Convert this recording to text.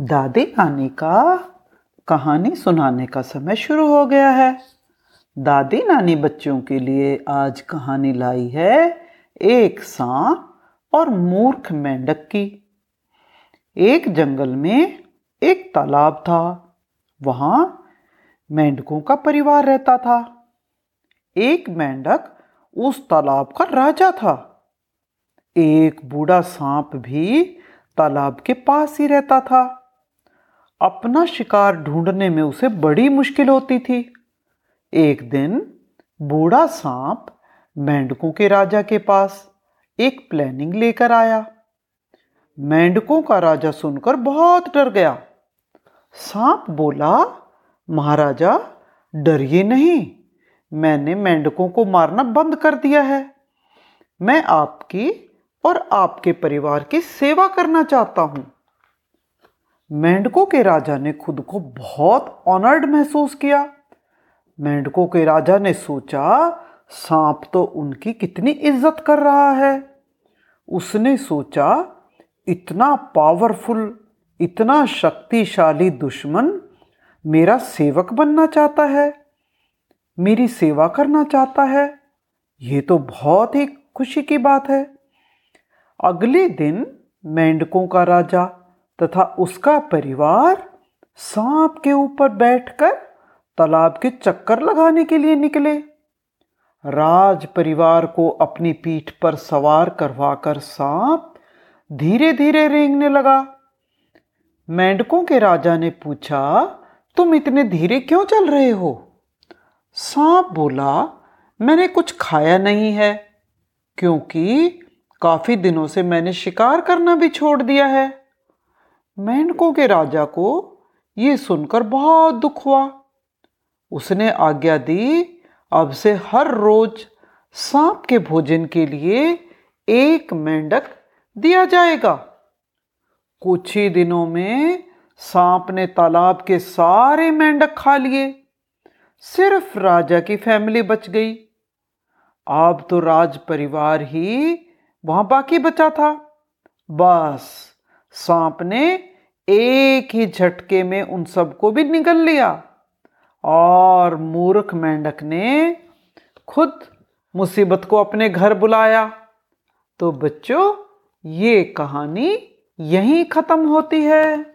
दादी नानी का कहानी सुनाने का समय शुरू हो गया है। दादी नानी बच्चों के लिए आज कहानी लाई है एक सांप और मूर्ख मेंढक की। एक जंगल में एक तालाब था। वहाँ मेंढकों का परिवार रहता था। एक मेंढक उस तालाब का राजा था। एक बूढ़ा सांप भी तालाब के पास ही रहता था। अपना शिकार ढूँढने में उसे बड़ी मुश्किल होती थी। एक दिन, बूढ़ा सांप मेंढकों के राजा के पास एक प्लानिंग लेकर आया। मेंढकों का राजा सुनकर बहुत डर गया। सांप बोला, महाराजा, डरिए नहीं, मैंने मेंढकों को मारना बंद कर दिया है। मैं आपकी और आपके परिवार की सेवा करना चाहता हूँ। मेंढकों के राजा ने खुद को बहुत ऑनर्ड महसूस किया। मेंढकों के राजा ने सोचा, सांप तो उनकी कितनी इज़्ज़त कर रहा है। उसने सोचा, इतना पावरफुल इतना शक्तिशाली दुश्मन मेरा सेवक बनना चाहता है, मेरी सेवा करना चाहता है। ये तो बहुत ही खुशी की बात है। अगले दिन मेंढकों का राजा तथा उसका परिवार सांप के ऊपर बैठकर तालाब के चक्कर लगाने के लिए निकले। राज परिवार को अपनी पीठ पर सवार करवाकर सांप धीरे धीरे रेंगने लगा। मेंढकों के राजा ने पूछा, तुम इतने धीरे क्यों चल रहे हो? सांप बोला, मैंने कुछ खाया नहीं है, क्योंकि काफ़ी दिनों से मैंने शिकार करना भी छोड़ दिया है। मेंढकों के राजा को ये सुनकर बहुत दुख हुआ। उसने आज्ञा दी, अब से हर रोज सांप के भोजन के लिए एक मेंढक दिया जाएगा। कुछ ही दिनों में सांप ने तालाब के सारे मेंढक खा लिए। सिर्फ़ राजा की फैमिली बच गई। अब तो राज परिवार ही वहाँ बाकी बचा था। बस सांप ने एक ही झटके में उन सबको भी निकल लिया। और मूर्ख मेंढक ने खुद मुसीबत को अपने घर बुलाया। तो बच्चों, ये कहानी यहीं खत्म होती है।